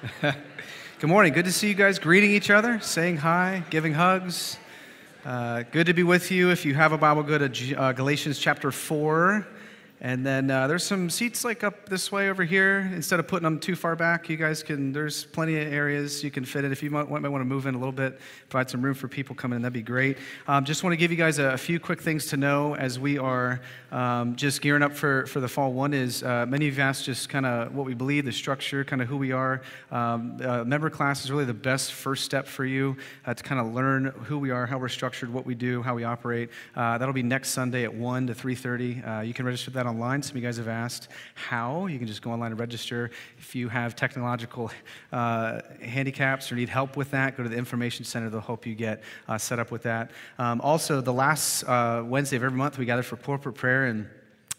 Good morning. Good to see you guys greeting each other, saying hi, giving hugs. Uh, good to be with you. If you have a Bible, go to G- uh, Galatians chapter 4. And then uh, there's some seats like up this way over here. Instead of putting them too far back, you guys can, there's plenty of areas you can fit it. If you might, might want to move in a little bit, provide some room for people coming in, that'd be great. Um, just want to give you guys a, a, few quick things to know as we are um, just gearing up for, for the fall. One is uh, many of you asked just kind of what we believe, the structure, kind of who we are. Um, uh, member class is really the best first step for you uh, to kind of learn who we are, how we're structured, what we do, how we operate. Uh, that'll be next Sunday at 1 to 3.30. Uh, you can register that online. Some of you guys have asked how. You can just go online and register. If you have technological uh, handicaps or need help with that, go to the information center. They'll help you get uh, set up with that. Um, also, the last uh, Wednesday of every month, we gather for corporate prayer and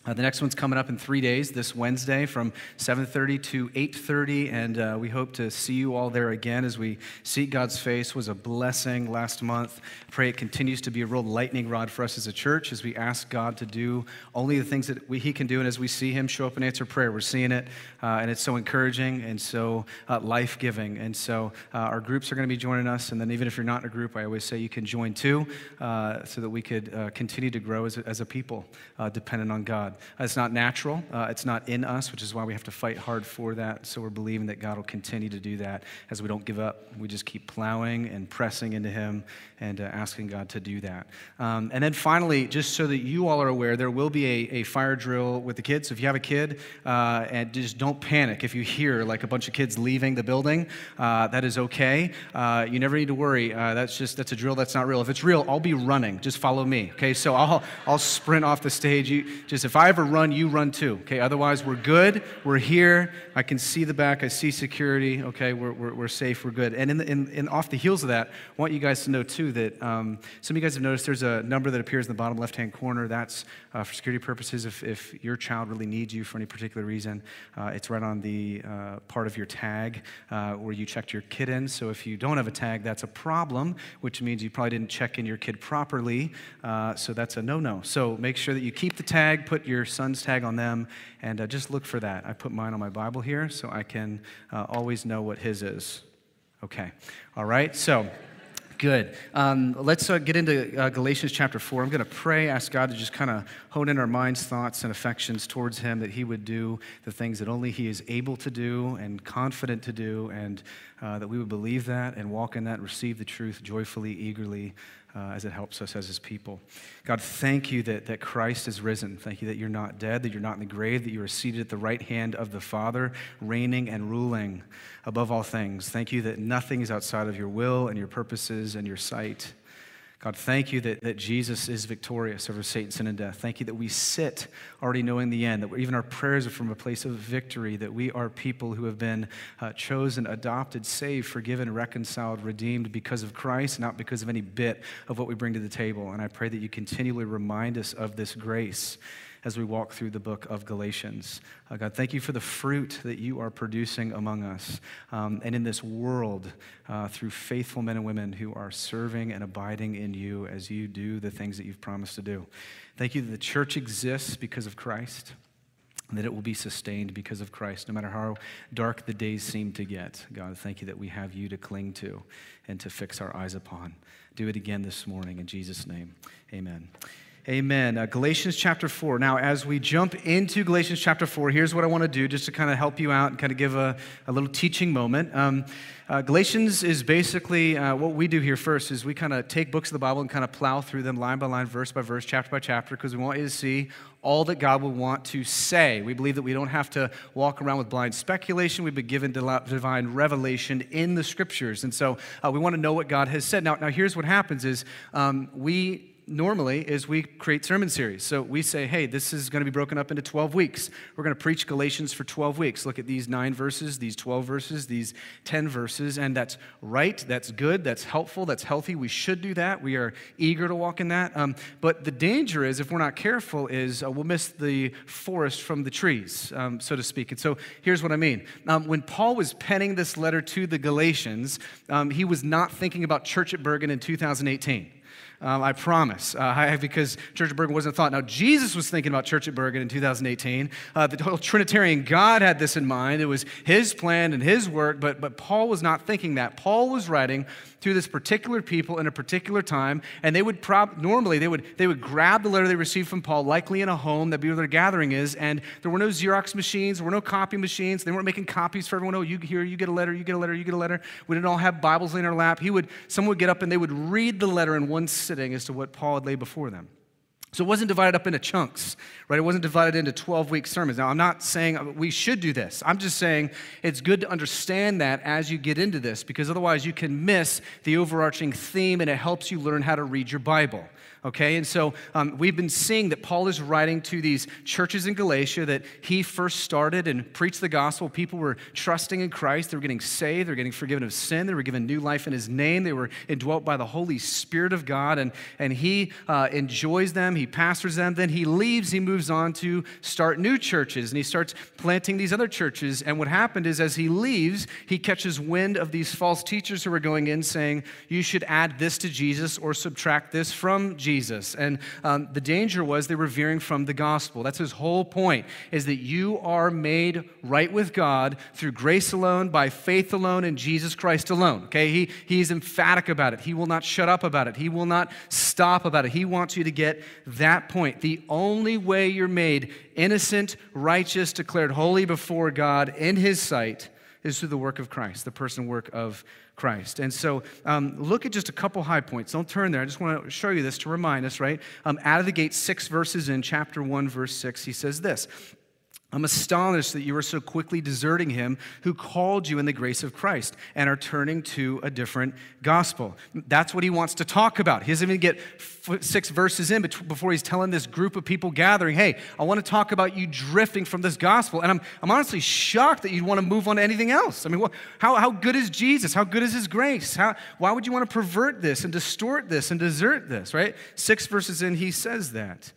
uh, the next one's coming up in three days, this Wednesday from 7:30 to 8:30, and uh, we hope to see you all there again as we seek God's face. Was a blessing last month. Pray it continues to be a real lightning rod for us as a church as we ask God to do only the things that we, He can do, and as we see Him show up and answer prayer, we're seeing it, uh, and it's so encouraging and so uh, life-giving. And so uh, our groups are going to be joining us, and then even if you're not in a group, I always say you can join too, uh, so that we could continue to grow as as a people, dependent on God. God. It's not natural, uh, it's not in us, which is why we have to fight hard for that. So we're believing that God will continue to do that as we don't give up. We just keep plowing and pressing into Him and uh, asking God to do that. Um, and then finally, just so that you all are aware, there will be a, a fire drill with the kids. So if you have a kid, uh, and just don't panic if you hear like a bunch of kids leaving the building. Uh, that is okay. Uh, you never need to worry. Uh, that's just that's a drill that's not real. If it's real, I'll be running. Just follow me. Okay, so I'll I'll sprint off the stage. You just if I ever run, you run too. Okay, otherwise we're good. We're here. I can see the back. I see security. Okay, we're, we're, we're safe. We're good. And in, the, in, in off the heels of that, I want you guys to know too that um, some of you guys have noticed there's a number that appears in the bottom left hand corner. That's uh, for security purposes. If, if your child really needs you for any particular reason, uh, it's right on the uh, part of your tag uh, where you checked your kid in. So if you don't have a tag, that's a problem, which means you probably didn't check in your kid properly. Uh, so that's a no no. So make sure that you keep the tag, put your son's tag on them, and uh, just look for that. I put mine on my Bible here so I can always know what his is. Okay. All right. So. Good. Um, let's uh, get into uh, Galatians chapter 4. I'm going to pray, ask God to just kind of hone in our minds, thoughts, and affections towards Him, that He would do the things that only He is able to do and confident to do, and uh, that we would believe that and walk in that and receive the truth joyfully, eagerly, uh, as it helps us as his people. God, thank you that, that Christ is risen. Thank you that you're not dead, that you're not in the grave, that you are seated at the right hand of the Father, reigning and ruling above all things. Thank you that nothing is outside of your will and your purposes and your sight. God, thank you that, that Jesus is victorious over Satan, sin, and death. Thank you that we sit already knowing the end, that even our prayers are from a place of victory, that we are people who have been uh, chosen, adopted, saved, forgiven, reconciled, redeemed because of Christ, not because of any bit of what we bring to the table. And I pray that you continually remind us of this grace as we walk through the book of Galatians. Uh, God, thank you for the fruit that you are producing among us um, and in this world uh, through faithful men and women who are serving and abiding in you as you do the things that you've promised to do. Thank you that the church exists because of Christ that it will be sustained because of Christ, no matter how dark the days seem to get. God, thank you that we have you to cling to and to fix our eyes upon. Do it again this morning in Jesus' name. Amen. Amen. Uh, Galatians chapter 4. Now, as we jump into Galatians chapter 4, here's what I want to do just to kind of help you out and kind of give a, a little teaching moment. Um, uh, Galatians is basically uh, what we do here first is we kind of take books of the Bible and kind of plow through them line by line, verse by verse, chapter by chapter, because we want you to see all that God would want to say. We believe that we don't have to walk around with blind speculation. We've been given divine revelation in the scriptures. And so uh, we want to know what God has said. Now, now here's what happens is um, we normally is we create sermon series. So we say, hey, this is going to be broken up into 12 weeks. We're going to preach Galatians for 12 weeks. Look at these nine verses, these 12 verses, these 10 verses. And that's right, that's good, that's helpful, that's healthy. We should do that. We are eager to walk in that. Um, but the danger is, if we're not careful, is uh, we'll miss the forest from the trees, um, so to speak. And so here's what I mean. Um, when Paul was penning this letter to the Galatians, um, he was not thinking about church at Bergen in 2018. Um, I promise, uh, because Church at Bergen wasn't thought. Now, Jesus was thinking about Church at Bergen in 2018. Uh, the whole Trinitarian God had this in mind. It was his plan and his work, but, but Paul was not thinking that. Paul was writing to this particular people in a particular time, and they would prob- normally they would they would grab the letter they received from Paul, likely in a home that be where their gathering is, and there were no Xerox machines, there were no copy machines, they weren't making copies for everyone. Oh, you here, you get a letter, you get a letter, you get a letter. We didn't all have Bibles in our lap. He would someone would get up and they would read the letter in one sitting as to what Paul had laid before them. So it wasn't divided up into chunks, right? It wasn't divided into 12 week sermons. Now, I'm not saying we should do this. I'm just saying it's good to understand that as you get into this, because otherwise you can miss the overarching theme and it helps you learn how to read your Bible okay? And so um, we've been seeing that Paul is writing to these churches in Galatia that he first started and preached the gospel. People were trusting in Christ, they were getting saved, they were getting forgiven of sin, they were given new life in his name, they were indwelt by the Holy Spirit of God, and, and he uh, enjoys them, he pastors them. Then he leaves, he moves on to start new churches, and he starts planting these other churches. And what happened is, as he leaves, he catches wind of these false teachers who are going in saying, You should add this to Jesus or subtract this from Jesus. Jesus. And um, the danger was they were veering from the gospel. That's his whole point, is that you are made right with God through grace alone, by faith alone, in Jesus Christ alone. Okay, he, he's emphatic about it. He will not shut up about it. He will not stop about it. He wants you to get that point. The only way you're made innocent, righteous, declared holy before God in his sight is through the work of Christ, the person work of Christ. And so um, look at just a couple high points. Don't turn there. I just want to show you this to remind us, right? Um, out of the gate, six verses in, chapter 1, verse 6, he says this I'm astonished that you are so quickly deserting him who called you in the grace of Christ and are turning to a different gospel. That's what he wants to talk about. He doesn't even get six verses in before he's telling this group of people gathering, hey, I want to talk about you drifting from this gospel. And I'm, I'm honestly shocked that you'd want to move on to anything else. I mean, how, how good is Jesus? How good is his grace? How, why would you want to pervert this and distort this and desert this, right? Six verses in, he says that.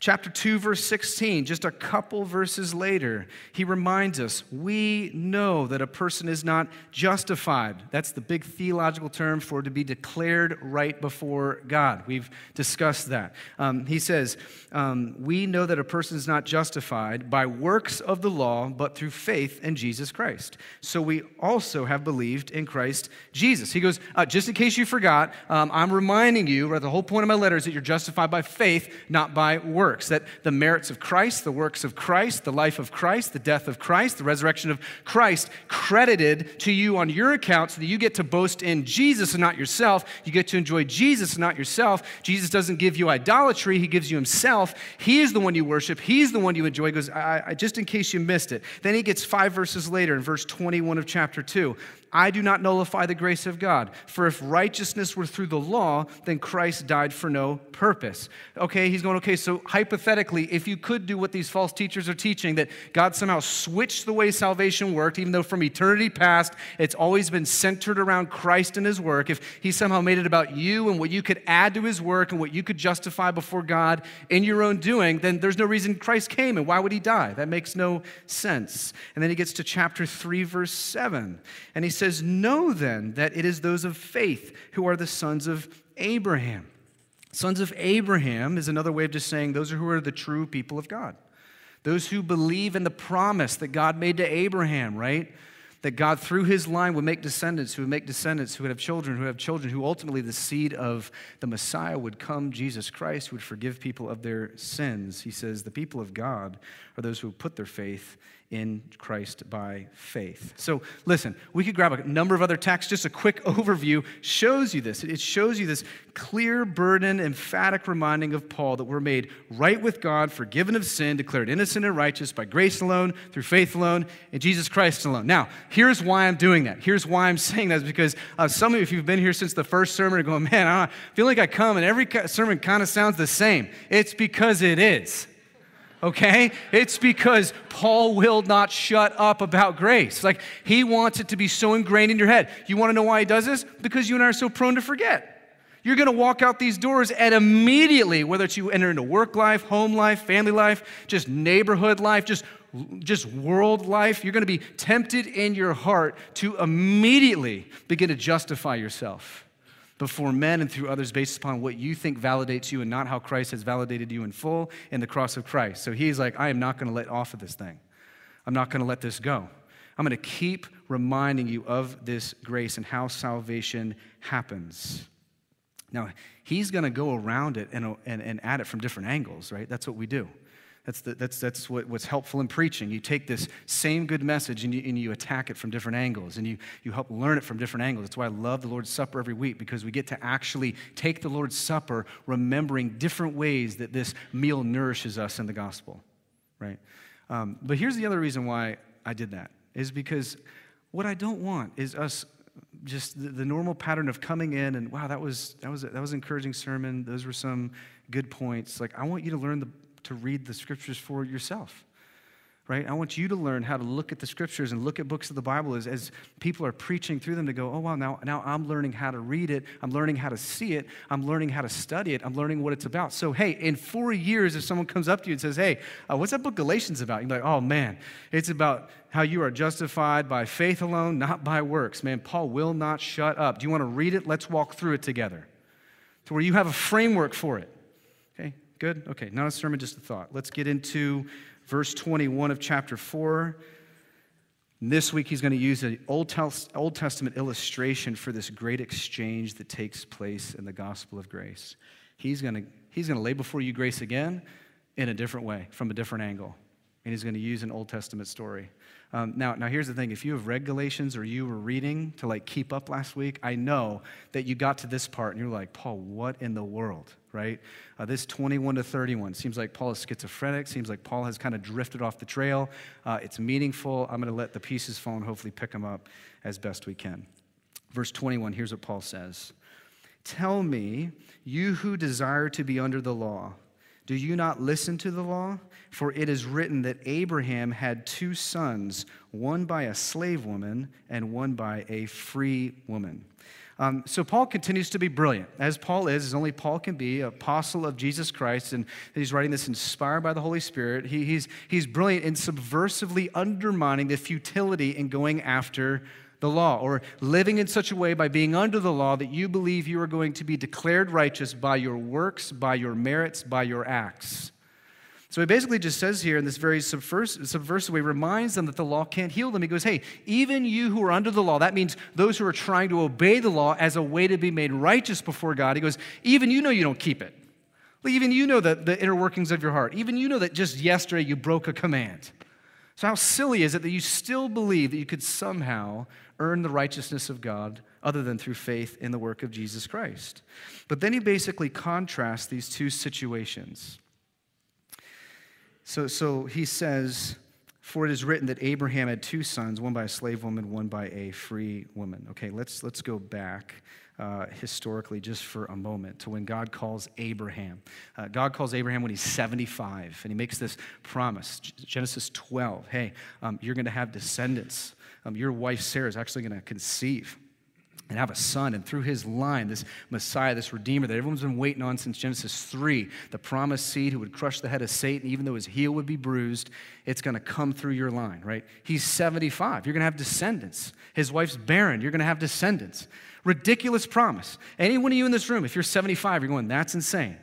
Chapter 2, verse 16, just a couple verses later, he reminds us we know that a person is not justified. That's the big theological term for to be declared right before God. We've discussed that. Um, he says, um, We know that a person is not justified by works of the law, but through faith in Jesus Christ. So we also have believed in Christ Jesus. He goes, uh, Just in case you forgot, um, I'm reminding you, or the whole point of my letter is that you're justified by faith, not by works works, that the merits of Christ, the works of Christ, the life of Christ, the death of Christ, the resurrection of Christ credited to you on your account so that you get to boast in Jesus and not yourself. You get to enjoy Jesus and not yourself. Jesus doesn't give you idolatry, He gives you Himself. He is the one you worship, He's the one you enjoy. He goes, I, I, just in case you missed it. Then He gets five verses later in verse 21 of chapter 2. I do not nullify the grace of God. For if righteousness were through the law, then Christ died for no purpose. Okay, he's going, okay, so hypothetically, if you could do what these false teachers are teaching, that God somehow switched the way salvation worked, even though from eternity past it's always been centered around Christ and his work, if he somehow made it about you and what you could add to his work and what you could justify before God in your own doing, then there's no reason Christ came and why would he die? That makes no sense. And then he gets to chapter 3, verse 7, and he says, Know then that it is those of faith who are the sons of Abraham. Sons of Abraham is another way of just saying those are who are the true people of God. Those who believe in the promise that God made to Abraham, right? That God, through his line, would make descendants who would make descendants who would have children who would have children, who ultimately the seed of the Messiah would come, Jesus Christ, who would forgive people of their sins. He says, The people of God are those who put their faith in Christ by faith. So, listen, we could grab a number of other texts. Just a quick overview shows you this. It shows you this clear, burden, emphatic reminding of Paul that we're made right with God, forgiven of sin, declared innocent and righteous by grace alone, through faith alone, in Jesus Christ alone. Now, here's why I'm doing that. Here's why I'm saying that is because uh, some of you, if you've been here since the first sermon, are going, man, I feel like I come and every sermon kind of sounds the same. It's because it is okay? It's because Paul will not shut up about grace. Like, he wants it to be so ingrained in your head. You want to know why he does this? Because you and I are so prone to forget. You're going to walk out these doors and immediately, whether it's you enter into work life, home life, family life, just neighborhood life, just just world life, you're going to be tempted in your heart to immediately begin to justify yourself before men and through others based upon what you think validates you and not how Christ has validated you in full in the cross of Christ. So he's like, I am not going to let off of this thing. I'm not going to let this go. I'm going to keep reminding you of this grace and how salvation happens. Now, he's going to go around it and, and, and at it from different angles, right? That's what we do. That's, the, that's, that's what, what's helpful in preaching. You take this same good message and you, and you attack it from different angles and you, you help learn it from different angles. That's why I love the Lord's Supper every week because we get to actually take the Lord's Supper remembering different ways that this meal nourishes us in the gospel, right? Um, but here's the other reason why I did that is because what I don't want is us just the, the, normal pattern of coming in and wow that was that was that was an encouraging sermon those were some good points like i want you to learn the to read the scriptures for yourself right? I want you to learn how to look at the scriptures and look at books of the Bible as, as people are preaching through them to go, oh, wow, now, now I'm learning how to read it. I'm learning how to see it. I'm learning how to study it. I'm learning what it's about. So, hey, in four years, if someone comes up to you and says, hey, uh, what's that book Galatians about? You're like, oh, man, it's about how you are justified by faith alone, not by works. Man, Paul will not shut up. Do you want to read it? Let's walk through it together to where you have a framework for it. Good? Okay, not a sermon, just a thought. Let's get into verse 21 of chapter 4. this week, he's going to use an Old, Old Testament illustration for this great exchange that takes place in the gospel of grace. He's going to, he's going to lay before you grace again in a different way, from a different angle. And he's going to use an Old Testament story. Um, now, now here's the thing: if you have read Galatians or you were reading to like keep up last week, I know that you got to this part and you're like, Paul, what in the world, right? Uh, this 21 to 31 seems like Paul is schizophrenic. Seems like Paul has kind of drifted off the trail. Uh, it's meaningful. I'm going to let the pieces fall and hopefully pick them up as best we can. Verse 21. Here's what Paul says: Tell me, you who desire to be under the law. Do you not listen to the law? For it is written that Abraham had two sons, one by a slave woman and one by a free woman. Um, so Paul continues to be brilliant, as Paul is, as only Paul can be, apostle of Jesus Christ, and he's writing this inspired by the Holy Spirit. He, he's, he's brilliant in subversively undermining the futility in going after the law or living in such a way by being under the law that you believe you are going to be declared righteous by your works, by your merits, by your acts. So he basically just says here in this very subversive way, reminds them that the law can't heal them. He goes, Hey, even you who are under the law, that means those who are trying to obey the law as a way to be made righteous before God. He goes, Even you know you don't keep it. Even you know the, the inner workings of your heart. Even you know that just yesterday you broke a command. So, how silly is it that you still believe that you could somehow earn the righteousness of God other than through faith in the work of Jesus Christ. But then he basically contrasts these two situations. So, so he says, For it is written that Abraham had two sons, one by a slave woman, one by a free woman. Okay, let's, let's go back. Uh, historically, just for a moment, to when God calls Abraham. Uh, God calls Abraham when he's 75, and he makes this promise Genesis 12 hey, um, you're going to have descendants um, your wife Sarah is actually going to conceive and have a son. And through his line, this Messiah, this Redeemer that everyone's been waiting on since Genesis 3, the promised seed who would crush the head of Satan, even though his heel would be bruised, it's going to come through your line, right? He's 75. You're going to have descendants. His wife's barren. You're going to have descendants. Ridiculous promise. Any one of you in this room, if you're 75, you're going, that's insane.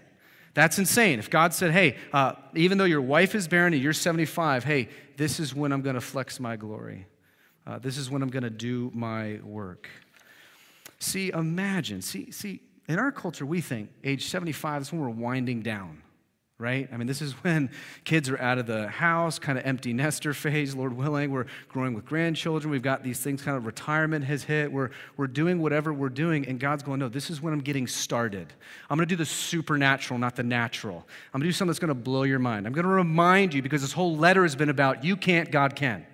That's insane. If God said, hey, uh, even though your wife is barren and you're 75, hey, this is when I'm going to flex my glory. Uh, this is when I'm going to do my work. See, imagine, see, see, in our culture, we think age 75 is when we're winding down, right? I mean, this is when kids are out of the house, kind of empty nester phase, Lord willing. We're growing with grandchildren. We've got these things, kind of retirement has hit. We're, we're doing whatever we're doing, and God's going, no, this is when I'm getting started. I'm going to do the supernatural, not the natural. I'm going to do something that's going to blow your mind. I'm going to remind you, because this whole letter has been about you can't, God can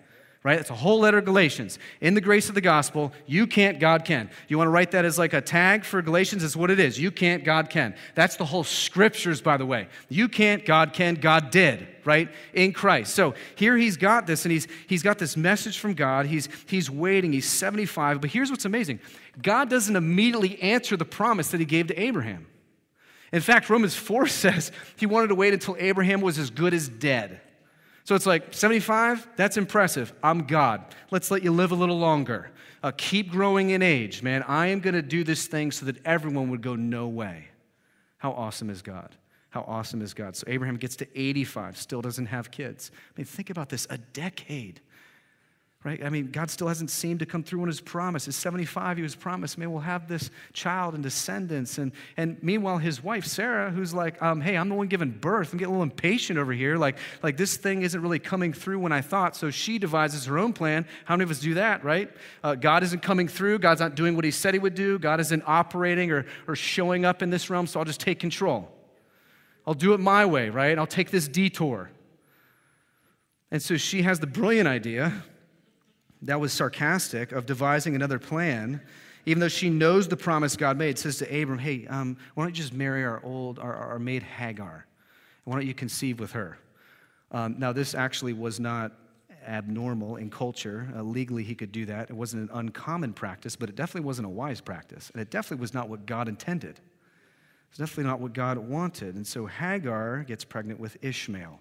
right? It's a whole letter of Galatians. In the grace of the gospel, you can't, God can. You want to write that as like a tag for Galatians? It's what it is. You can't, God can. That's the whole scriptures, by the way. You can't, God can, God did, right? In Christ. So here he's got this, and he's he's got this message from God. He's he's waiting, he's 75. But here's what's amazing God doesn't immediately answer the promise that he gave to Abraham. In fact, Romans 4 says he wanted to wait until Abraham was as good as dead So it's like 75, that's impressive. I'm God. Let's let you live a little longer. Uh, keep growing in age, man. I am going to do this thing so that everyone would go, no way. How awesome is God? How awesome is God? So Abraham gets to 85, still doesn't have kids. I mean, think about this a decade right? I mean, God still hasn't seemed to come through on his promise. At 75, he was promised, man, we'll have this child and descendants. And, and meanwhile, his wife, Sarah, who's like, um, hey, I'm the one giving birth. I'm getting a little impatient over here. Like, like, this thing isn't really coming through when I thought. So she devises her own plan. How many of us do that, right? Uh, God isn't coming through. God's not doing what he said he would do. God isn't operating or, or showing up in this realm, so I'll just take control. I'll do it my way, right? I'll take this detour. And so she has the brilliant idea that was sarcastic of devising another plan, even though she knows the promise God made, says to Abram, Hey, um, why don't you just marry our old, our, our maid Hagar? Why don't you conceive with her? Um, now, this actually was not abnormal in culture. Uh, legally, he could do that. It wasn't an uncommon practice, but it definitely wasn't a wise practice. And it definitely was not what God intended. It's definitely not what God wanted. And so Hagar gets pregnant with Ishmael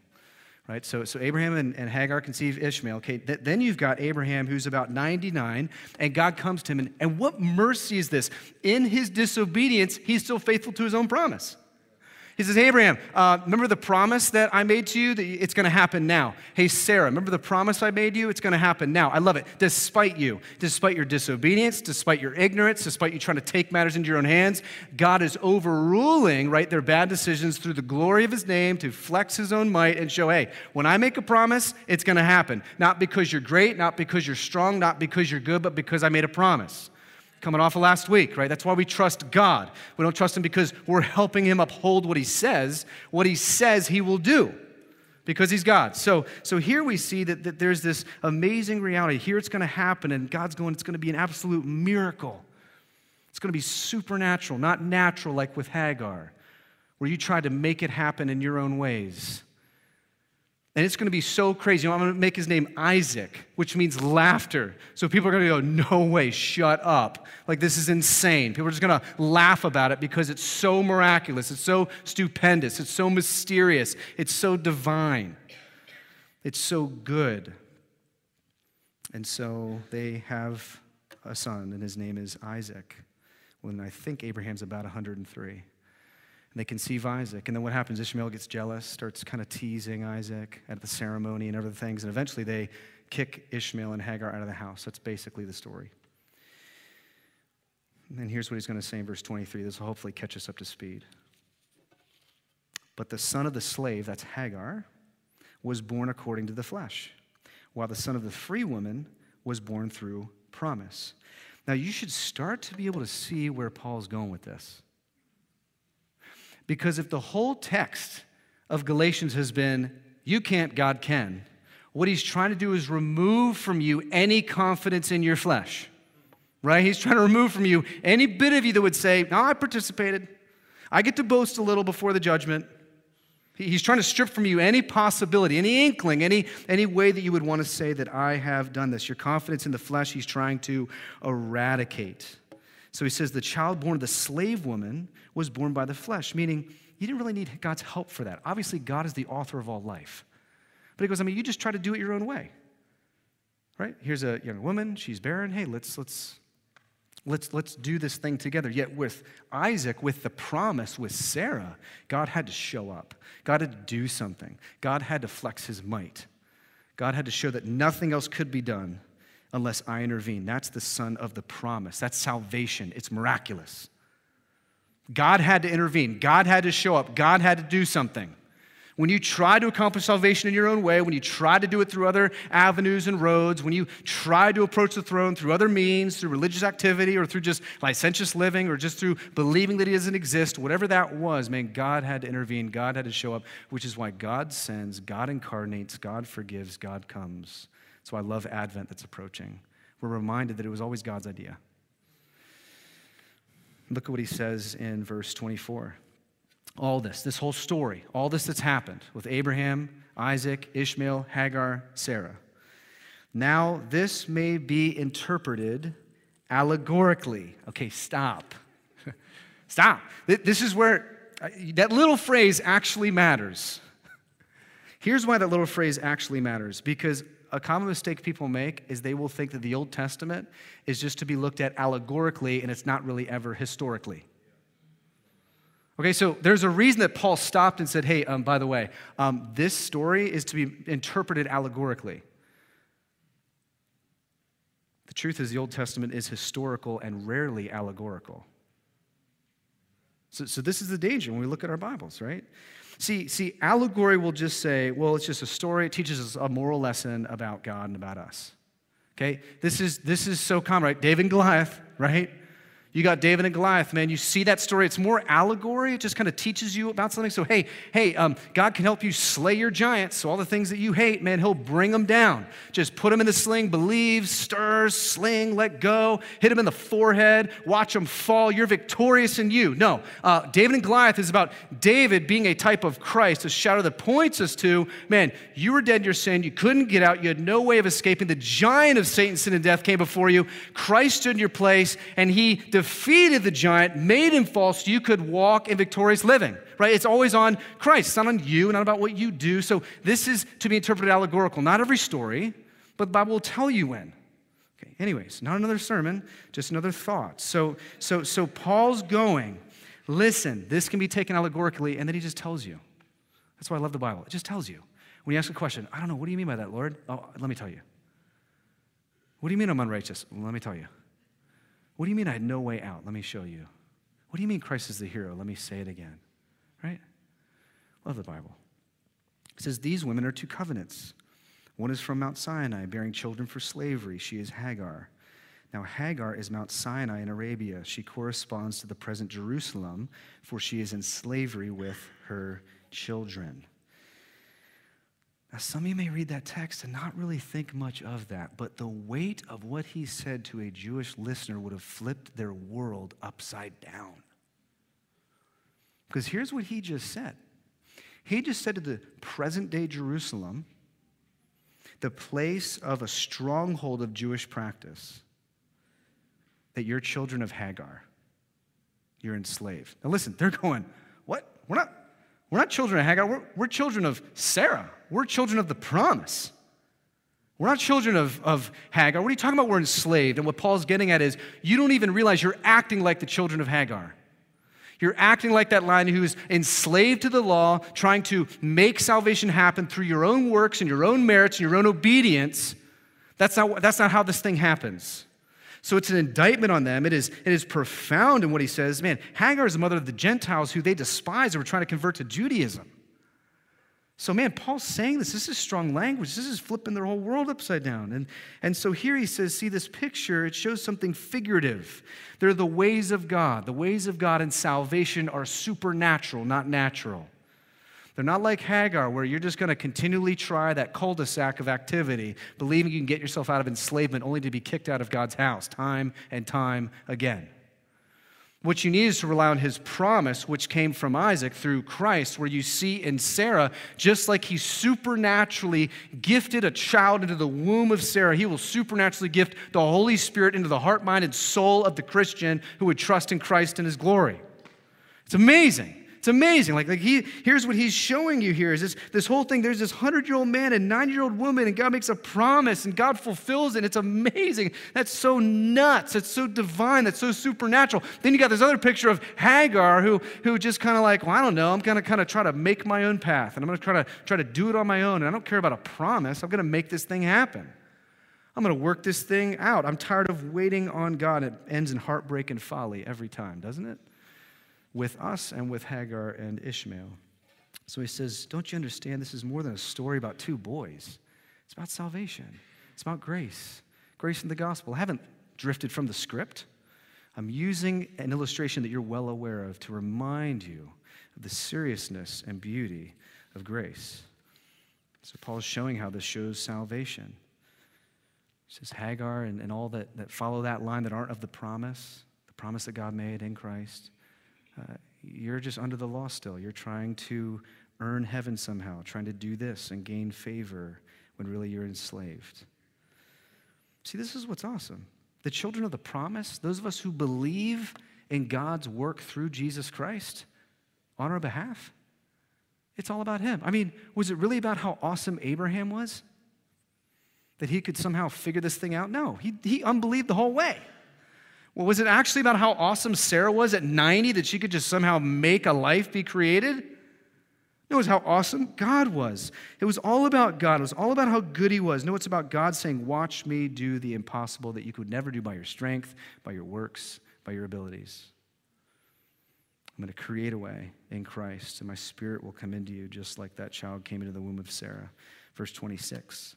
right? So, so Abraham and, and Hagar conceive Ishmael. Okay, th- then you've got Abraham who's about 99, and God comes to him. And, and what mercy is this? In his disobedience, he's still faithful to his own promise. He says, Hey, Abraham, uh, remember the promise that I made to you? That it's going to happen now. Hey, Sarah, remember the promise I made you? It's going to happen now. I love it. Despite you, despite your disobedience, despite your ignorance, despite you trying to take matters into your own hands, God is overruling, right, their bad decisions through the glory of his name to flex his own might and show, hey, when I make a promise, it's going to happen. Not because you're great, not because you're strong, not because you're good, but because I made a promise coming off of last week, right? That's why we trust God. We don't trust Him because we're helping Him uphold what He says. What He says He will do because He's God. So, so here we see that, that there's this amazing reality. Here it's going to happen, and God's going, it's going to be an absolute miracle. It's going to be supernatural, not natural like with Hagar, where you try to make it happen in your own ways. And it's going to be so crazy. You know, I'm going to make his name Isaac, which means laughter. So people are going to go, no way, shut up. Like, this is insane. People are just going to laugh about it because it's so miraculous. It's so stupendous. It's so mysterious. It's so divine. It's so good. And so they have a son, and his name is Isaac, when I think Abraham's about 103. And they conceive Isaac. And then what happens? Ishmael gets jealous, starts kind of teasing Isaac at the ceremony and other things. And eventually they kick Ishmael and Hagar out of the house. That's basically the story. And here's what he's going to say in verse 23. This will hopefully catch us up to speed. But the son of the slave, that's Hagar, was born according to the flesh, while the son of the free woman was born through promise. Now, you should start to be able to see where Paul's going with this. Because if the whole text of Galatians has been, you can't, God can, what he's trying to do is remove from you any confidence in your flesh, right? He's trying to remove from you any bit of you that would say, No, I participated. I get to boast a little before the judgment. He's trying to strip from you any possibility, any inkling, any, any way that you would want to say that I have done this. Your confidence in the flesh, he's trying to eradicate. So he says, The child born of the slave woman was born by the flesh, meaning you didn't really need God's help for that. Obviously, God is the author of all life. But he goes, I mean, you just try to do it your own way. Right? Here's a young woman, she's barren. Hey, let's let's let's let's do this thing together. Yet with Isaac, with the promise with Sarah, God had to show up. God had to do something. God had to flex his might. God had to show that nothing else could be done unless I intervene. That's the son of the promise. That's salvation. It's miraculous. God had to intervene. God had to show up. God had to do something. When you try to accomplish salvation in your own way, when you try to do it through other avenues and roads, when you try to approach the throne through other means, through religious activity, or through just licentious living, or just through believing that He doesn't exist, whatever that was, man, God had to intervene. God had to show up, which is why God sends, God incarnates, God forgives, God comes. So I love Advent that's approaching. We're reminded that it was always God's idea. Look at what he says in verse 24. All this, this whole story, all this that's happened with Abraham, Isaac, Ishmael, Hagar, Sarah. Now, this may be interpreted allegorically. Okay, stop. stop. This is where uh, that little phrase actually matters. Here's why that little phrase actually matters because a common mistake people make is they will think that the Old Testament is just to be looked at allegorically and it's not really ever historically. Okay, so there's a reason that Paul stopped and said, hey, um, by the way, um, this story is to be interpreted allegorically. The truth is, the Old Testament is historical and rarely allegorical. So, so this is the danger when we look at our Bibles, right? See, see, allegory will just say, well, it's just a story. It teaches us a moral lesson about God and about us. Okay? This is this is so common, right? David and Goliath, right? You got David and Goliath, man. You see that story. It's more allegory. It just kind of teaches you about something. So, hey, hey, um, God can help you slay your giants. So, all the things that you hate, man, He'll bring them down. Just put them in the sling, believe, stirs, sling, let go, hit them in the forehead, watch them fall. You're victorious in you. No, uh, David and Goliath is about David being a type of Christ, a shadow that points us to, man, you were dead in your sin. You couldn't get out. You had no way of escaping. The giant of Satan, sin, and death came before you. Christ stood in your place, and He defeated the giant, made him fall so you could walk in victorious living, right? It's always on Christ. It's not on you, not about what you do. So this is to be interpreted allegorical. Not every story, but the Bible will tell you when. Okay, anyways, not another sermon, just another thought. So, so, so Paul's going, listen, this can be taken allegorically, and then he just tells you. That's why I love the Bible. It just tells you. When you ask a question, I don't know, what do you mean by that, Lord? Oh, let me tell you. What do you mean I'm unrighteous? Let me tell you. What do you mean I had no way out? Let me show you. What do you mean Christ is the hero? Let me say it again. Right? Love the Bible. It says, These women are two covenants. One is from Mount Sinai, bearing children for slavery. She is Hagar. Now, Hagar is Mount Sinai in Arabia. She corresponds to the present Jerusalem, for she is in slavery with her children. Now, some of you may read that text and not really think much of that, but the weight of what he said to a Jewish listener would have flipped their world upside down. Because here's what he just said he just said to the present day Jerusalem, the place of a stronghold of Jewish practice, that you're children of Hagar. You're enslaved. Now, listen, they're going, What? We're not, we're not children of Hagar, we're, we're children of Sarah. We're children of the promise. We're not children of, of Hagar. What are you talking about? We're enslaved. And what Paul's getting at is you don't even realize you're acting like the children of Hagar. You're acting like that line who's enslaved to the law, trying to make salvation happen through your own works and your own merits and your own obedience. That's not, that's not how this thing happens. So it's an indictment on them. It is, it is profound in what he says. Man, Hagar is the mother of the Gentiles who they despise and were trying to convert to Judaism. So, man, Paul's saying this. This is strong language. This is flipping their whole world upside down. And, and so here he says, see this picture, it shows something figurative. They're the ways of God. The ways of God and salvation are supernatural, not natural. They're not like Hagar, where you're just going to continually try that cul de sac of activity, believing you can get yourself out of enslavement only to be kicked out of God's house time and time again. What you need is to rely on his promise, which came from Isaac through Christ, where you see in Sarah, just like he supernaturally gifted a child into the womb of Sarah, he will supernaturally gift the Holy Spirit into the heart, mind, and soul of the Christian who would trust in Christ and his glory. It's amazing. It's amazing. Like, like he, here's what he's showing you here is this, this whole thing. There's this 100 year old man and 9 year old woman, and God makes a promise, and God fulfills it. It's amazing. That's so nuts. That's so divine. That's so supernatural. Then you got this other picture of Hagar who, who just kind of like, well, I don't know. I'm going to kind of try to make my own path, and I'm going to try to try to do it on my own. And I don't care about a promise. I'm going to make this thing happen. I'm going to work this thing out. I'm tired of waiting on God. It ends in heartbreak and folly every time, doesn't it? With us and with Hagar and Ishmael. So he says, Don't you understand? This is more than a story about two boys. It's about salvation, it's about grace, grace in the gospel. I haven't drifted from the script. I'm using an illustration that you're well aware of to remind you of the seriousness and beauty of grace. So Paul is showing how this shows salvation. He says Hagar and, and all that, that follow that line that aren't of the promise, the promise that God made in Christ uh, you're just under the law still. You're trying to earn heaven somehow, trying to do this and gain favor when really you're enslaved. See, this is what's awesome. The children of the promise, those of us who believe in God's work through Jesus Christ on our behalf, It's all about him. I mean, was it really about how awesome Abraham was? That he could somehow figure this thing out? No, he, he unbelieved the whole way. Well, was it actually about how awesome Sarah was at 90 that she could just somehow make a life be created? No, it was how awesome God was. It was all about God. It was all about how good He was. No, it's about God saying, Watch me do the impossible that you could never do by your strength, by your works, by your abilities. I'm going to create a way in Christ, and my spirit will come into you just like that child came into the womb of Sarah. Verse 26.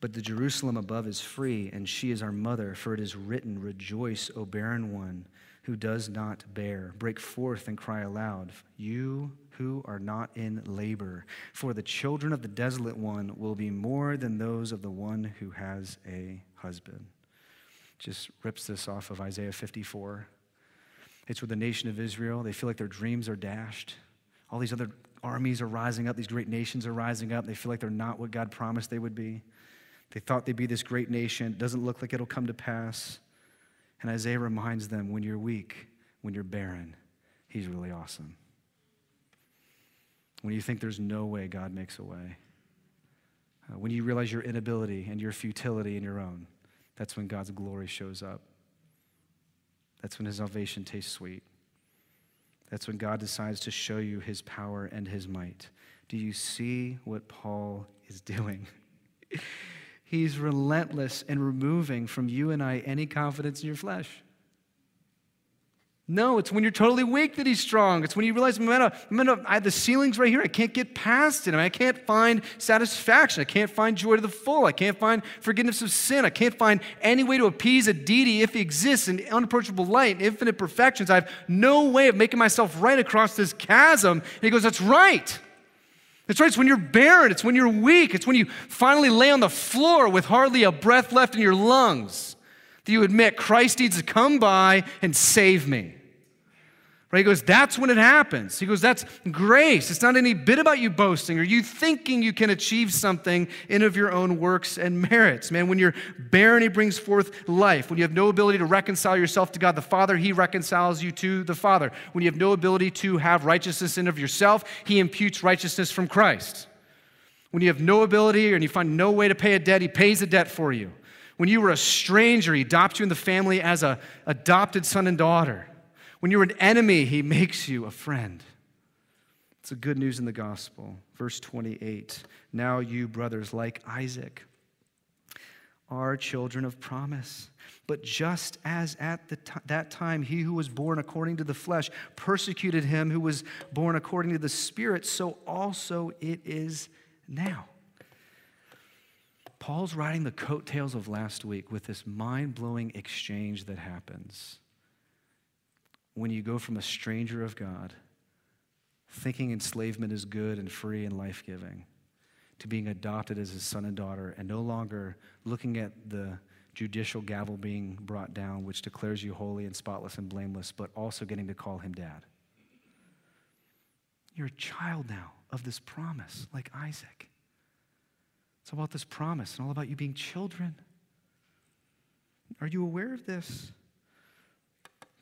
But the Jerusalem above is free, and she is our mother, for it is written, Rejoice, O barren one who does not bear. Break forth and cry aloud, you who are not in labor. For the children of the desolate one will be more than those of the one who has a husband. Just rips this off of Isaiah 54. It's with the nation of Israel, they feel like their dreams are dashed. All these other armies are rising up, these great nations are rising up. They feel like they're not what God promised they would be. They thought they'd be this great nation. It doesn't look like it'll come to pass. And Isaiah reminds them when you're weak, when you're barren, he's really awesome. When you think there's no way, God makes a way. Uh, when you realize your inability and your futility in your own, that's when God's glory shows up. That's when his salvation tastes sweet. That's when God decides to show you his power and his might. Do you see what Paul is doing? He's relentless in removing from you and I any confidence in your flesh. No, it's when you're totally weak that he's strong. It's when you realize, man, man, I have the ceilings right here. I can't get past it. I, mean, I can't find satisfaction. I can't find joy to the full. I can't find forgiveness of sin. I can't find any way to appease a deity if he exists in unapproachable light, infinite perfections. I have no way of making myself right across this chasm. And he goes, That's right. That's right. It's when you're barren. It's when you're weak. It's when you finally lay on the floor with hardly a breath left in your lungs that you admit Christ needs to come by and save me. Right? He goes, that's when it happens. He goes, that's grace. It's not any bit about you boasting or you thinking you can achieve something in of your own works and merits. Man, when you're barren, he brings forth life. When you have no ability to reconcile yourself to God the Father, he reconciles you to the Father. When you have no ability to have righteousness in of yourself, he imputes righteousness from Christ. When you have no ability and you find no way to pay a debt, he pays a debt for you. When you were a stranger, he adopts you in the family as a adopted son and daughter. When you're an enemy, he makes you a friend. It's the good news in the gospel. Verse 28 Now you, brothers, like Isaac, are children of promise. But just as at t- that time he who was born according to the flesh persecuted him who was born according to the Spirit, so also it is now. Paul's riding the coattails of last week with this mind blowing exchange that happens when you go from a stranger of God, thinking enslavement is good and free and life giving, to being adopted as his son and daughter, and no longer looking at the judicial gavel being brought down, which declares you holy and spotless and blameless, but also getting to call him dad. You're a child now of this promise, like Isaac. It's about this promise and all about you being children. Are you aware of this?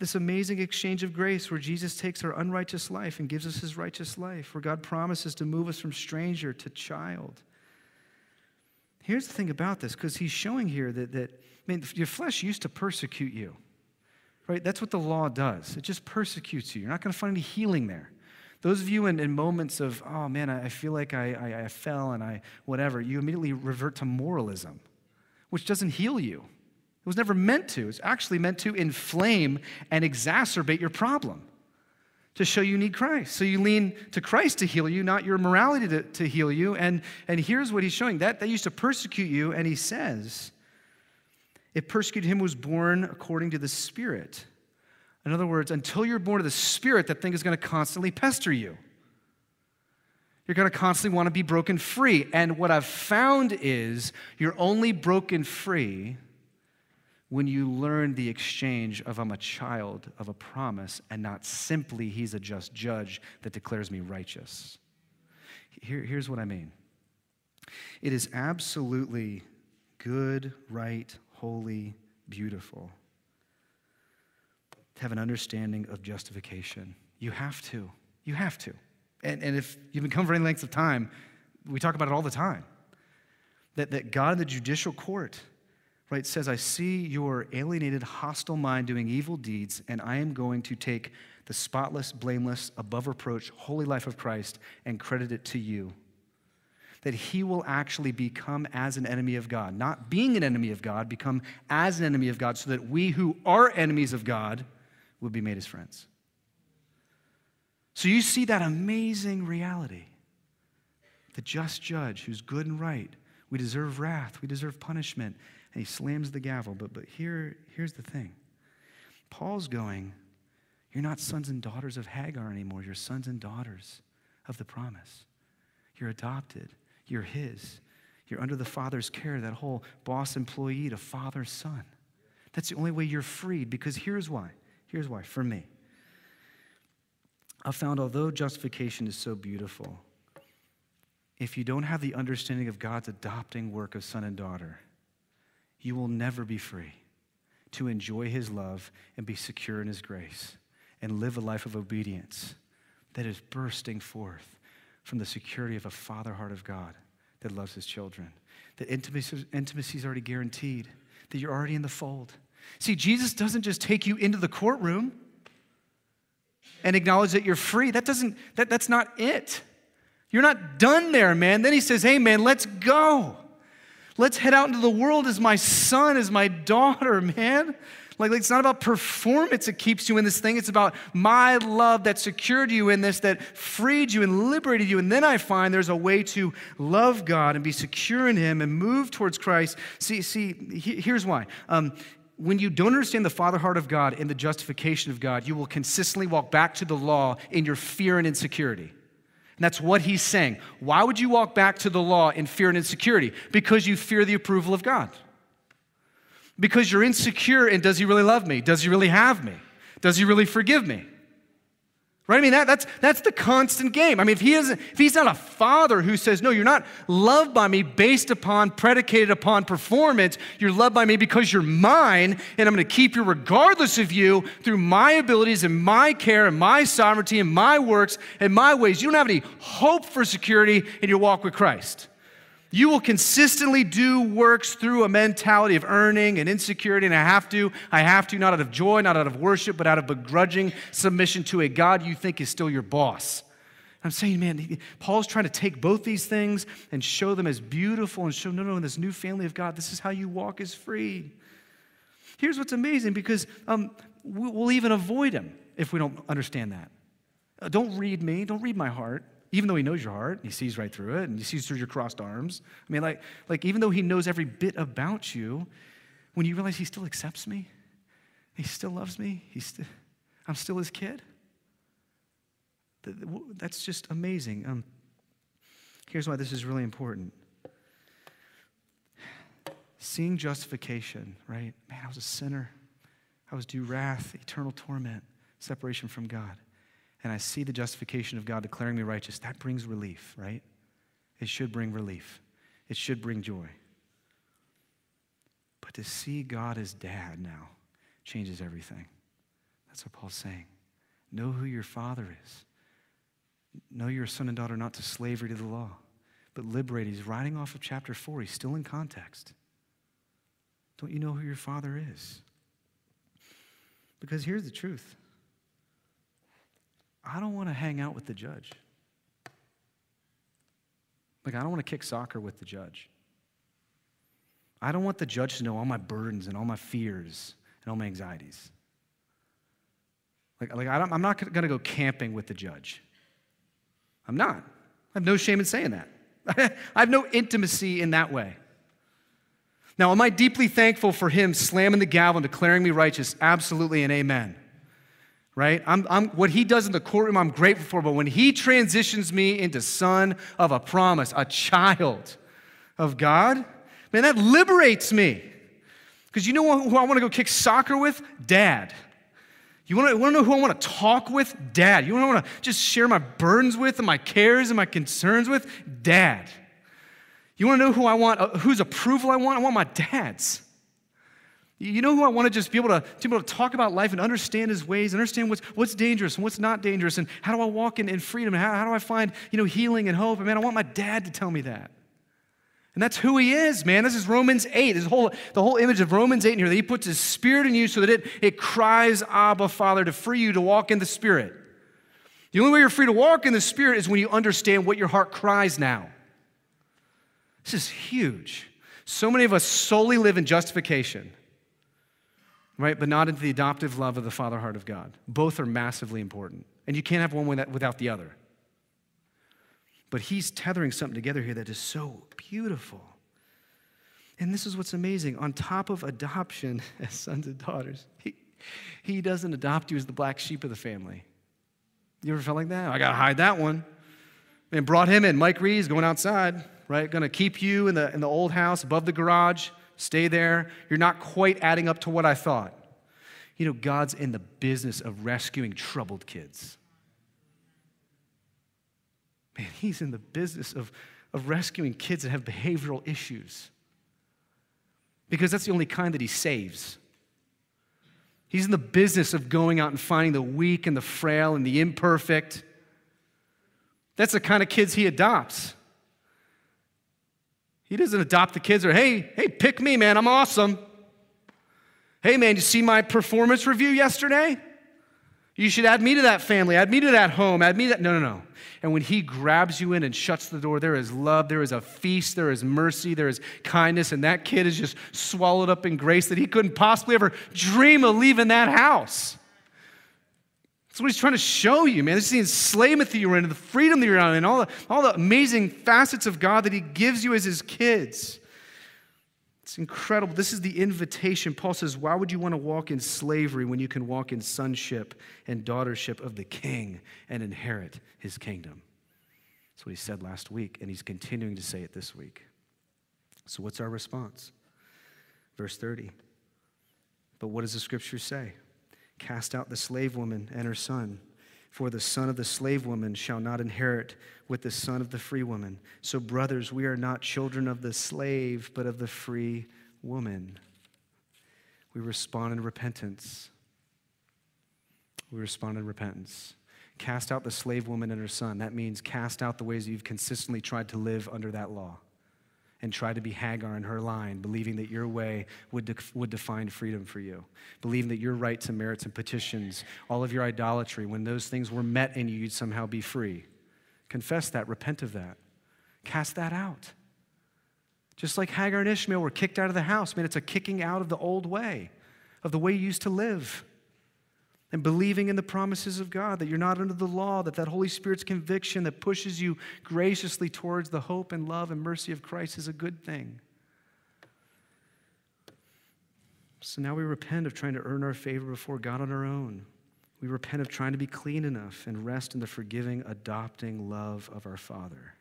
This amazing exchange of grace where Jesus takes our unrighteous life and gives us his righteous life, where God promises to move us from stranger to child. Here's the thing about this, because he's showing here that, that I mean, your flesh used to persecute you, right? That's what the law does. It just persecutes you. You're not going to find any healing there. Those of you in, in moments of, oh man, I, I feel like I, I, I fell and I, whatever, you immediately revert to moralism, which doesn't heal you. It was never meant to. It's actually meant to inflame and exacerbate your problem, to show you need Christ. So you lean to Christ to heal you, not your morality to, to heal you. And, and here's what he's showing that, that used to persecute you, and he says, it persecuted him who was born according to the Spirit. In other words, until you're born of the Spirit, that thing is going to constantly pester you. You're going to constantly want to be broken free. And what I've found is you're only broken free when you learn the exchange of I'm a child of a promise and not simply he's a just judge that declares me righteous. Here, here's what I mean it is absolutely good, right, holy, beautiful to have an understanding of justification. You have to. You have to. And, and if you've been coming for any length of time, we talk about it all the time. That, that God in the judicial court, right, says, I see your alienated, hostile mind doing evil deeds, and I am going to take the spotless, blameless, above reproach, holy life of Christ and credit it to you. That he will actually become as an enemy of God. Not being an enemy of God, become as an enemy of God, so that we who are enemies of God will be made his friends. So you see that amazing reality. The just judge who's good and right. We deserve wrath, we deserve punishment. And he slams the gavel. But, but here, here's the thing Paul's going, You're not sons and daughters of Hagar anymore. You're sons and daughters of the promise. You're adopted, you're his. You're under the father's care, that whole boss employee to father son. That's the only way you're freed because here's why. Here's why, for me. I found although justification is so beautiful, if you don't have the understanding of God's adopting work of son and daughter, you will never be free to enjoy his love and be secure in his grace and live a life of obedience that is bursting forth from the security of a father heart of God that loves his children. That intimacy, is already guaranteed, that you're already in the fold. See, Jesus doesn't just take you into the courtroom and acknowledge that you're free. That doesn't, that, that's not it. You're not done there, man. Then he says, hey, man, let's go. Let's head out into the world as my son, as my daughter, man. Like, like, it's not about performance that keeps you in this thing. It's about my love that secured you in this, that freed you and liberated you. And then I find there's a way to love God and be secure in Him and move towards Christ. See, see, here's why. Um, when you don't understand the father heart of God and the justification of God, you will consistently walk back to the law in your fear and insecurity. And that's what he's saying. Why would you walk back to the law in fear and insecurity? Because you fear the approval of God. Because you're insecure and does he really love me? Does he really have me? Does he really forgive me? Right? I mean, that, that's, that's the constant game. I mean, if, he isn't, if he's not a father who says, no, you're not loved by me based upon, predicated upon performance, you're loved by me because you're mine, and I'm going to keep you regardless of you through my abilities and my care and my sovereignty and my works and my ways. You don't have any hope for security in your walk with Christ. You will consistently do works through a mentality of earning and insecurity, and I have to, I have to, not out of joy, not out of worship, but out of begrudging submission to a God you think is still your boss. I'm saying, man, Paul's trying to take both these things and show them as beautiful and show, no, no, in this new family of God, this is how you walk as free. Here's what's amazing because um, we'll even avoid him if we don't understand that. Uh, don't read me, don't read my heart even though he knows your heart, and he sees right through it, and he sees through your crossed arms. I mean, like, like even though he knows every bit about you, when you realize he still accepts me, he still loves me, he's st- I'm still his kid. That's just amazing. Um, here's why this is really important. Seeing justification, right? Man, I was a sinner. I was due wrath, eternal torment, separation from God and I see the justification of God declaring me righteous, that brings relief, right? It should bring relief, it should bring joy. But to see God as dad now changes everything. That's what Paul's saying. Know who your father is. Know your son and daughter not to slavery to the law, but liberated. He's writing off of chapter 4. He's still in context. Don't you know who your father is? Because here's the truth I don't want to hang out with the judge. Like, I don't want to kick soccer with the judge. I don't want the judge to know all my burdens and all my fears and all my anxieties. Like, like I am not going to go camping with the judge. I'm not. I have no shame in saying that. I have no intimacy in that way. Now, am I deeply thankful for him slamming the gavel and declaring me righteous? Absolutely and amen right? I'm, I'm, what he does in the courtroom, I'm grateful for, but when he transitions me into son of a promise, a child of God, man, that liberates me. Because you know who I want to go kick soccer with? Dad. You want to, want to know who I want to talk with? Dad. You want to just share my burdens with and my cares and my concerns with? Dad. You want to know who I want, uh, whose approval I want? I want my dad's. You know who I want to just be able to, to be able to talk about life and understand his ways, understand what's, what's dangerous and what's not dangerous, and how do I walk in, in freedom, and how, how do I find you know, healing and hope? And man, I want my dad to tell me that. And that's who he is, man. This is Romans 8. This whole, the whole image of Romans 8 in here, that he puts his spirit in you so that it, it cries, Abba, Father, to free you to walk in the spirit. The only way you're free to walk in the spirit is when you understand what your heart cries now. This is huge. So many of us solely live in justification right? But not into the adoptive love of the Father heart of God. Both are massively important. And you can't have one without the other. But he's tethering something together here that is so beautiful. And this is what's amazing. On top of adoption as sons and daughters, he, he doesn't adopt you as the black sheep of the family. You ever felt like that? I got to hide that one. And brought him in. Mike Reed's going outside, right? Going to keep you in the, in the old house above the garage. Stay there. You're not quite adding up to what I thought. You know, God's in the business of rescuing troubled kids. Man, He's in the business of, of rescuing kids that have behavioral issues. Because that's the only kind that He saves. He's in the business of going out and finding the weak and the frail and the imperfect. That's the kind of kids He adopts. He doesn't adopt the kids or, hey, hey, pick me, man, I'm awesome. Hey, man, you see my performance review yesterday? You should add me to that family, add me to that home, add me to that. No, no, no. And when he grabs you in and shuts the door, there is love, there is a feast, there is mercy, there is kindness, and that kid is just swallowed up in grace that he couldn't possibly ever dream of leaving that house. That's what he's trying to show you, man. This is the enslavement that you're in, the freedom that you're in, and all the, all the amazing facets of God that he gives you as his kids. It's incredible. This is the invitation. Paul says, Why would you want to walk in slavery when you can walk in sonship and daughtership of the king and inherit his kingdom? That's what he said last week, and he's continuing to say it this week. So, what's our response? Verse 30. But what does the scripture say? Cast out the slave woman and her son. For the son of the slave woman shall not inherit with the son of the free woman. So, brothers, we are not children of the slave, but of the free woman. We respond in repentance. We respond in repentance. Cast out the slave woman and her son. That means cast out the ways you've consistently tried to live under that law and try to be Hagar in her line, believing that your way would, would define freedom for you, believing that your rights and merits and petitions, all of your idolatry, when those things were met in you, you'd somehow be free. Confess that, repent of that, cast that out. Just like Hagar and Ishmael were kicked out of the house, man, it's a kicking out of the old way, of the way you used to live and believing in the promises of God, that you're not under the law, that that Holy Spirit's conviction that pushes you graciously towards the hope and love and mercy of Christ is a good thing. So now we repent of trying to earn our favor before God on our own. We repent of trying to be clean enough and rest in the forgiving, adopting love of our Father.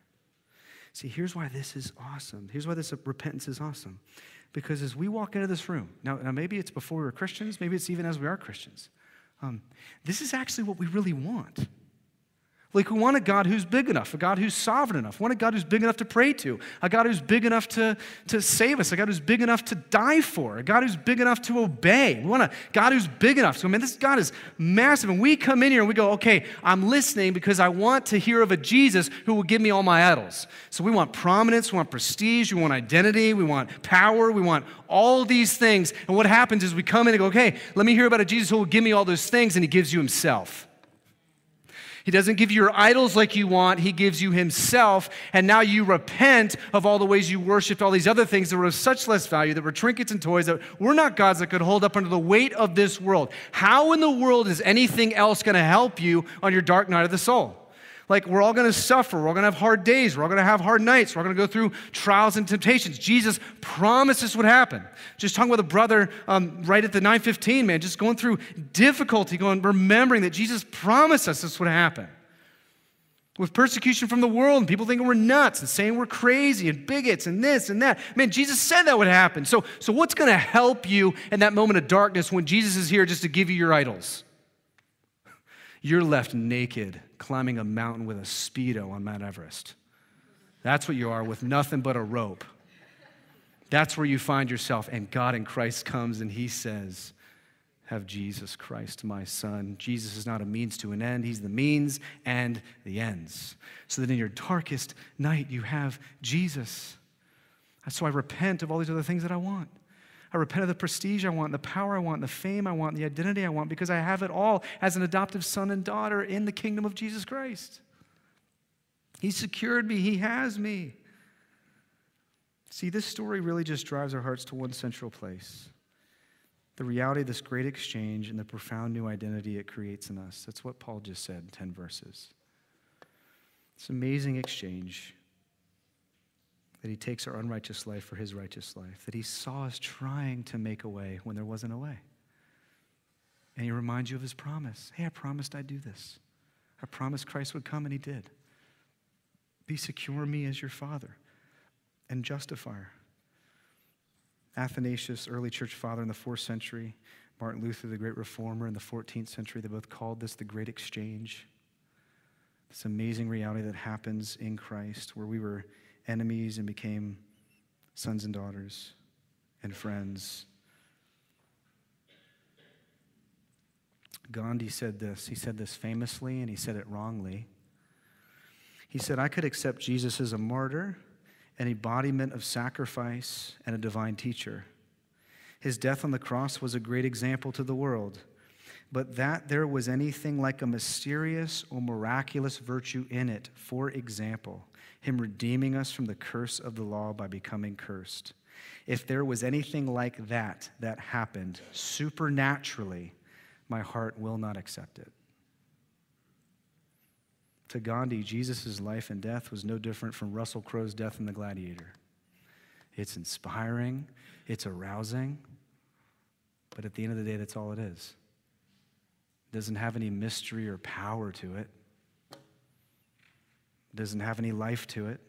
See, here's why this is awesome. Here's why this repentance is awesome. Because as we walk into this room, now, now maybe it's before we were Christians, maybe it's even as we are Christians. Um, this is actually what we really want. Like, we want a God who's big enough, a God who's sovereign enough, we want a God who's big enough to pray to, a God who's big enough to, to save us, a God who's big enough to die for, a God who's big enough to obey. We want a God who's big enough. So, I mean, this God is massive. And we come in here and we go, okay, I'm listening because I want to hear of a Jesus who will give me all my idols. So, we want prominence, we want prestige, we want identity, we want power, we want all these things. And what happens is we come in and go, okay, let me hear about a Jesus who will give me all those things, and he gives you himself. He doesn't give you your idols like you want, He gives you Himself. And now you repent of all the ways you worshiped all these other things that were of such less value, that were trinkets and toys, that were not gods that could hold up under the weight of this world. How in the world is anything else going to help you on your dark night of the soul? Like, we're all going to suffer. We're all going to have hard days. We're all going to have hard nights. We're all going to go through trials and temptations. Jesus promised this would happen. Just talking with a brother um, right at the 915, man, just going through difficulty, going, remembering that Jesus promised us this would happen. With persecution from the world and people thinking we're nuts and saying we're crazy and bigots and this and that. Man, Jesus said that would happen. So, so what's going to help you in that moment of darkness when Jesus is here just to give you your idols? You're left naked climbing a mountain with a Speedo on Mount Everest. That's what you are with nothing but a rope. That's where you find yourself. And God in Christ comes and he says, Have Jesus Christ, my son. Jesus is not a means to an end, he's the means and the ends. So that in your darkest night, you have Jesus. So I repent of all these other things that I want. I repent of the prestige I want, the power I want, the fame I want, the identity I want, because I have it all as an adoptive son and daughter in the kingdom of Jesus Christ. He secured me, He has me. See, this story really just drives our hearts to one central place the reality of this great exchange and the profound new identity it creates in us. That's what Paul just said in 10 verses. This amazing exchange that he takes our unrighteous life for his righteous life, that he saw us trying to make a way when there wasn't a way. And he reminds you of his promise. Hey, I promised I'd do this. I promised Christ would come, and he did. Be secure me as your father and justifier. Athanasius, early church father in the fourth century, Martin Luther, the great reformer in the 14th century, they both called this the great exchange. This amazing reality that happens in Christ, where we were enemies and became sons and daughters and friends. Gandhi said this. He said this famously, and he said it wrongly. He said, I could accept Jesus as a martyr, an embodiment of sacrifice, and a divine teacher. His death on the cross was a great example to the world. But that there was anything like a mysterious or miraculous virtue in it, for example, him redeeming us from the curse of the law by becoming cursed. If there was anything like that that happened supernaturally, my heart will not accept it. To Gandhi, Jesus' life and death was no different from Russell Crowe's death in The Gladiator. It's inspiring, it's arousing, but at the end of the day, that's all it is. It doesn't have any mystery or power to it. Doesn't have any life to it.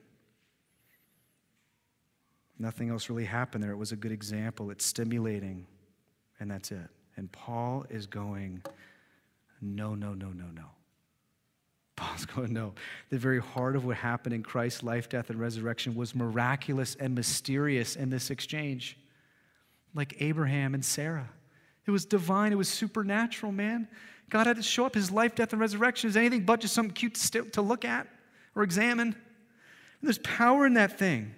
Nothing else really happened there. It was a good example. It's stimulating, and that's it. And Paul is going, no, no, no, no, no. Paul's going, no. The very heart of what happened in Christ's life, death, and resurrection was miraculous and mysterious in this exchange, like Abraham and Sarah. It was divine, it was supernatural, man. God had to show up. His life, death, and resurrection is anything but just something cute to look at or examine. And there's power in that thing.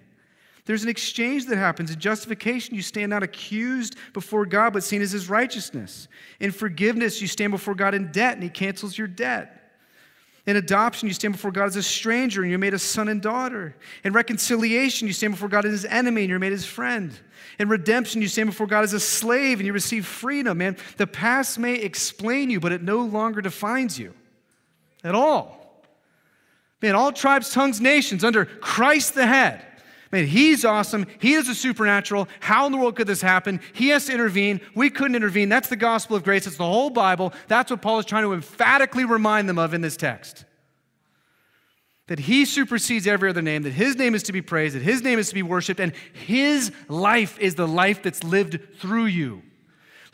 There's an exchange that happens. In justification, you stand not accused before God, but seen as his righteousness. In forgiveness, you stand before God in debt, and he cancels your debt. In adoption, you stand before God as a stranger, and you're made a son and daughter. In reconciliation, you stand before God as his enemy, and you're made his friend. In redemption, you stand before God as a slave, and you receive freedom. Man, the past may explain you, but it no longer defines you at all. Man, all tribes, tongues, nations under Christ the head. Man, he's awesome. He is a supernatural. How in the world could this happen? He has to intervene. We couldn't intervene. That's the gospel of grace. It's the whole Bible. That's what Paul is trying to emphatically remind them of in this text. That he supersedes every other name, that his name is to be praised, that his name is to be worshiped, and his life is the life that's lived through you.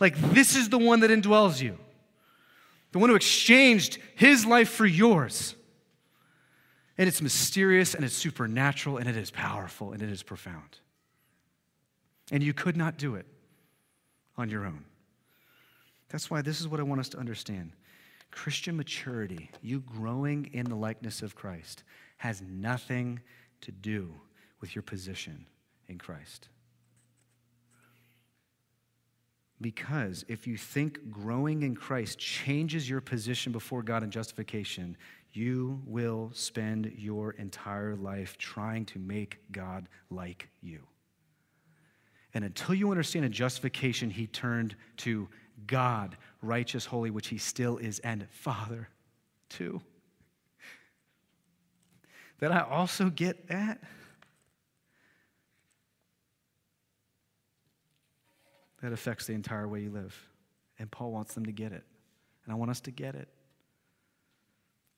Like this is the one that indwells you, the one who exchanged his life for yours. And it's mysterious and it's supernatural and it is powerful and it is profound. And you could not do it on your own. That's why this is what I want us to understand. Christian maturity, you growing in the likeness of Christ, has nothing to do with your position in Christ. Because if you think growing in Christ changes your position before God in justification, you will spend your entire life trying to make God like you. And until you understand a justification, he turned to God, righteous, holy, which he still is, and Father, too. That I also get that. That affects the entire way you live. And Paul wants them to get it. And I want us to get it.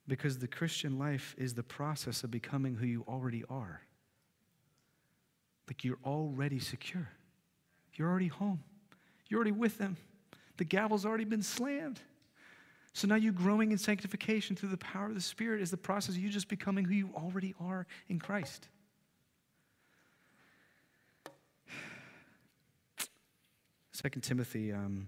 Because the Christian life is the process of becoming who you already are. Like you're already secure. You're already home. You're already with them. The gavel's already been slammed. So now you're growing in sanctification through the power of the Spirit is the process of you just becoming who you already are in Christ. Second Timothy, um,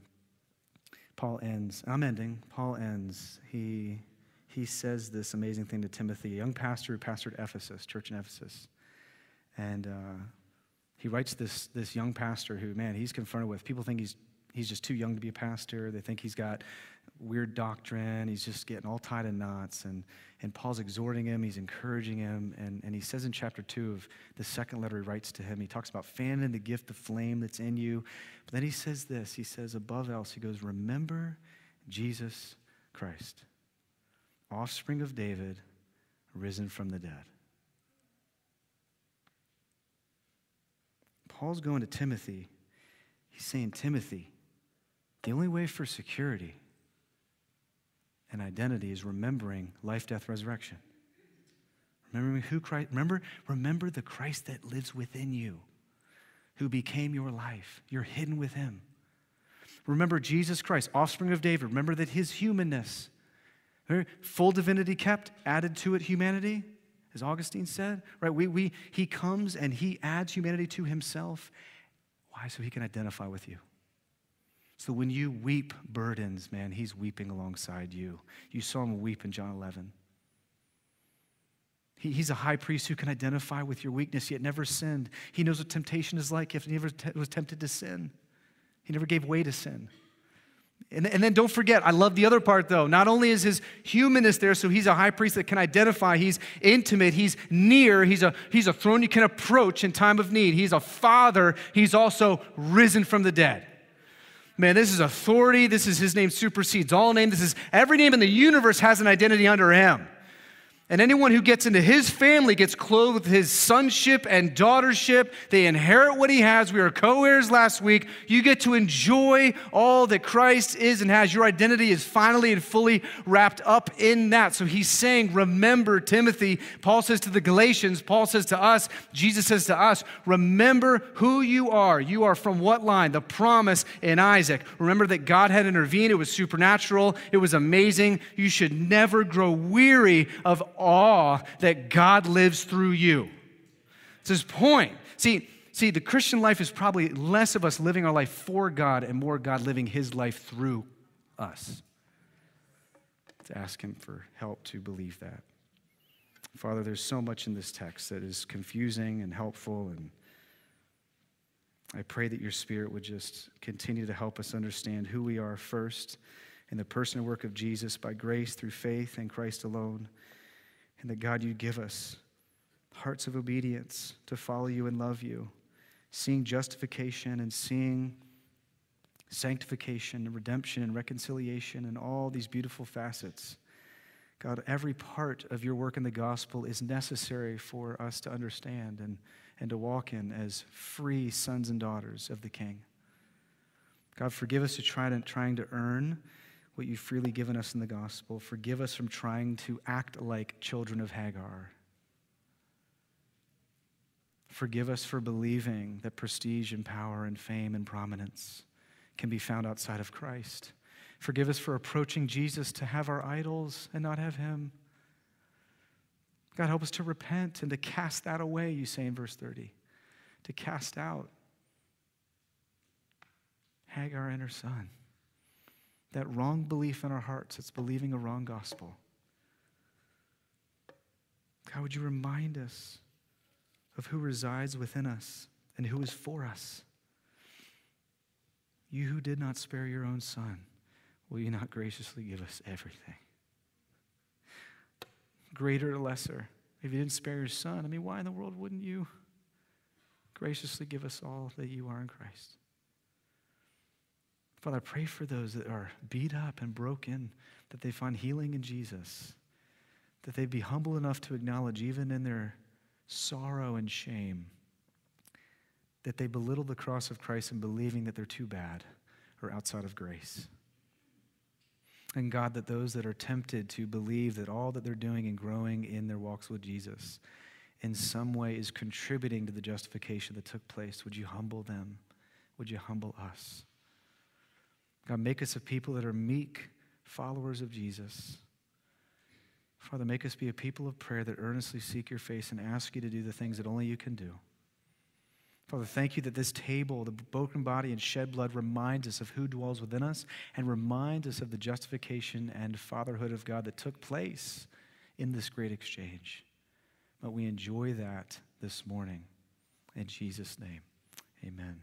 Paul ends. I'm ending. Paul ends. He he says this amazing thing to Timothy, a young pastor who pastored Ephesus, church in Ephesus, and uh, he writes this this young pastor who, man, he's confronted with people think he's he's just too young to be a pastor. They think he's got weird doctrine. He's just getting all tied in knots. And, and Paul's exhorting him, he's encouraging him. And, and he says in chapter two of the second letter he writes to him, he talks about fanning the gift of flame that's in you. But then he says this he says, above else, he goes, Remember Jesus Christ, offspring of David, risen from the dead. Paul's going to Timothy. He's saying, Timothy, the only way for security and identity is remembering life, death, resurrection. Remembering who Christ, remember, remember the Christ that lives within you, who became your life. You're hidden with him. Remember Jesus Christ, offspring of David. Remember that his humanness, full divinity kept, added to it humanity, as Augustine said. Right? We, we, he comes and he adds humanity to himself. Why? So he can identify with you. So when you weep burdens, man, he's weeping alongside you. You saw him weep in John 11. He, he's a high priest who can identify with your weakness, yet never sinned. He knows what temptation is like if he never t- was tempted to sin. He never gave way to sin. And, and then don't forget, I love the other part though. Not only is his humanness there, so he's a high priest that can identify, he's intimate, he's near, he's a, he's a throne you can approach in time of need. He's a father, he's also risen from the dead. Man, this is authority. This is his name supersedes all name. This is every name in the universe has an identity under him. And anyone who gets into his family gets clothed with his sonship and daughtership. They inherit what he has. We were co heirs last week. You get to enjoy all that Christ is and has. Your identity is finally and fully wrapped up in that. So he's saying, Remember, Timothy. Paul says to the Galatians, Paul says to us, Jesus says to us, Remember who you are. You are from what line? The promise in Isaac. Remember that God had intervened. It was supernatural, it was amazing. You should never grow weary of awe that God lives through you. It's his point. See, see, the Christian life is probably less of us living our life for God and more God living his life through us. To ask him for help to believe that. Father, there's so much in this text that is confusing and helpful and I pray that your spirit would just continue to help us understand who we are first in the person and work of Jesus by grace through faith in Christ alone and that God, you give us hearts of obedience to follow you and love you, seeing justification and seeing sanctification and redemption and reconciliation and all these beautiful facets. God, every part of your work in the gospel is necessary for us to understand and, and to walk in as free sons and daughters of the King. God, forgive us to try to, trying to earn what you've freely given us in the gospel. Forgive us from trying to act like children of Hagar. Forgive us for believing that prestige and power and fame and prominence can be found outside of Christ. Forgive us for approaching Jesus to have our idols and not have Him. God, help us to repent and to cast that away, you say in verse 30. To cast out Hagar and her son that wrong belief in our hearts. It's believing a wrong gospel. God, would you remind us of who resides within us and who is for us? You who did not spare your own son, will you not graciously give us everything? Greater or lesser? If you didn't spare your son, I mean, why in the world wouldn't you graciously give us all that you are in Christ? Father, I pray for those that are beat up and broken, that they find healing in Jesus, that they be humble enough to acknowledge, even in their sorrow and shame, that they belittle the cross of Christ in believing that they're too bad or outside of grace. And God, that those that are tempted to believe that all that they're doing and growing in their walks with Jesus in some way is contributing to the justification that took place, would you humble them? Would you humble us? God, make us a people that are meek followers of Jesus. Father, make us be a people of prayer that earnestly seek your face and ask you to do the things that only you can do. Father, thank you that this table, the broken body and shed blood, reminds us of who dwells within us and reminds us of the justification and fatherhood of God that took place in this great exchange. But we enjoy that this morning. In Jesus' name, amen.